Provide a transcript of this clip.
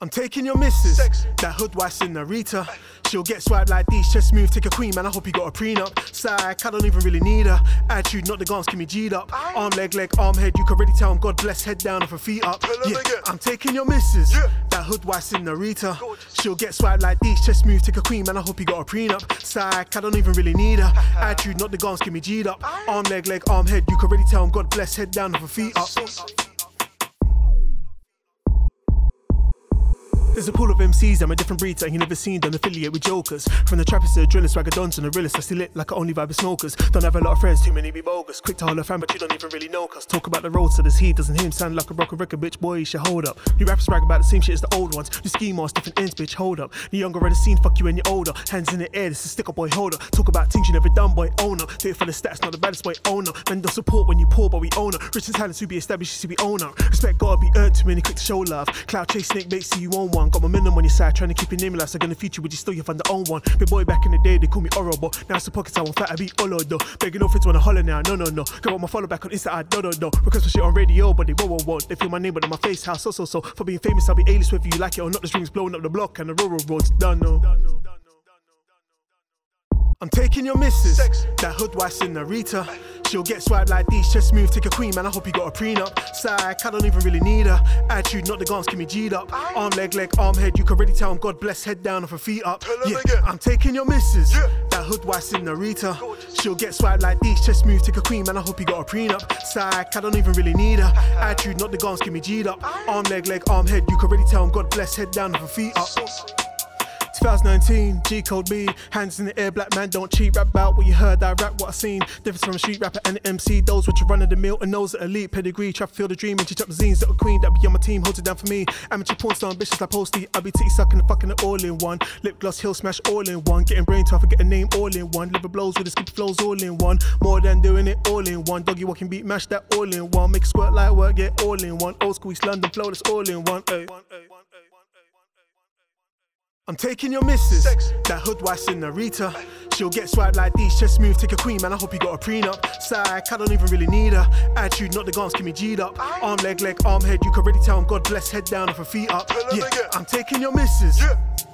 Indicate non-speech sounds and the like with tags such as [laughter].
I'm taking your missus, that hood wife Narita. She'll get swiped like these, chest smooth, take a queen, man. I hope you got a prenup. Psych, I don't even really need her. Attitude, not the guns, give me G'd up. Arm, leg, leg, arm, head, you can already tell I'm God bless, head down off her feet up. Yeah, I'm taking your missus, that hood wife Narita. She'll get swiped like these, chest smooth, take a queen, man. I hope you got a prenup. Psych, I don't even really need her. [laughs] Attitude, not the guns, give me G'd up. Arm, leg, leg, arm, head, you can already tell I'm God bless, head down off her feet up. There's a pool of MCs, I'm a different breed that you never seen, don't affiliate with jokers. From the trappers to the drillers, swagger dons and the realest, I still lit like I only vibe with smokers. Don't have a lot of friends, too many be bogus. Quick to hold a fan, but you don't even really know, cause talk about the road, so there's he doesn't him sound like a rock record, bitch, boy, you should hold up. New rappers brag about the same shit as the old ones. New masks, different ends, bitch, hold up. The younger of the scene, fuck you when you're older. Hands in the air, this is sticker boy, hold up. Talk about things you never done, boy, owner. Do it for the stats, not the baddest boy, owner. Men don't support when you poor, but we owner. Rich and talents who be established, to be owner. Respect gotta be earned, too many quick to show love. Cloud chase, snake bait, see you own one. Got my minimum on your side, trying to keep your name alive. So gonna feature with you still, you find the own one. Big boy back in the day, they call me horrible. Now it's the pockets, I want fat, I be all though. Begging no friends wanna holler now, no, no, no. Got my follow back on Insta, I don't, don't, don't. Request for shit on radio, but they won't, won't, won't. They feel my name, but in my face, how so, so, so. For being famous, I'll be A-list whether you like it or not. The strings blowing up the block and the rural roads done, no. I'm taking your missus, that hood wife Narita. She'll get swiped like these, chest smooth, take a queen, man. I hope you got a prenup. Psych, I don't even really need her. Attitude, not the guns, give me G'd up. Arm, leg, leg, arm, head, you can already tell I'm God bless, head down off her feet up. Yeah, I'm taking your missus, that hood wife Narita. She'll get swiped like these, chest smooth, take a queen, man. I hope you got a prenup. Psych, I don't even really need her. Attitude, not the guns, give me G'd up. Arm, leg, leg, arm, head, you can already tell I'm God bless, head down off her feet up. 2019, G code B, hands in the air, black man don't cheat. Rap about what you heard, I rap what I seen. Difference from a street rapper and an MC. Those which are run of the mill and those that elite pedigree. To feel the dream and teach up zines. Little queen that be on my team, hold it down for me. Amateur porn star ambitious like posty. I be titty sucking and fucking it all in one. Lip gloss, heel smash all in one. Getting brain to I forget a name all in one. Liver blows with the skip flows all in one. More than doing it all in one. Doggy walking beat, mash that all in one. Make a squirt like work, get all in one. Old school East London flow, that's all in one. Ay. I'm taking your missus, that hood wife Narita. She'll get swiped like these, chest smooth, take a queen, man. I hope you got a prenup. Psych, I don't even really need her. Attitude, not the guns, give me G'd up. Arm, leg, leg, arm, head, you can already tell I'm God bless, head down off her feet up. Yeah, I'm taking your missus. Gorgeous.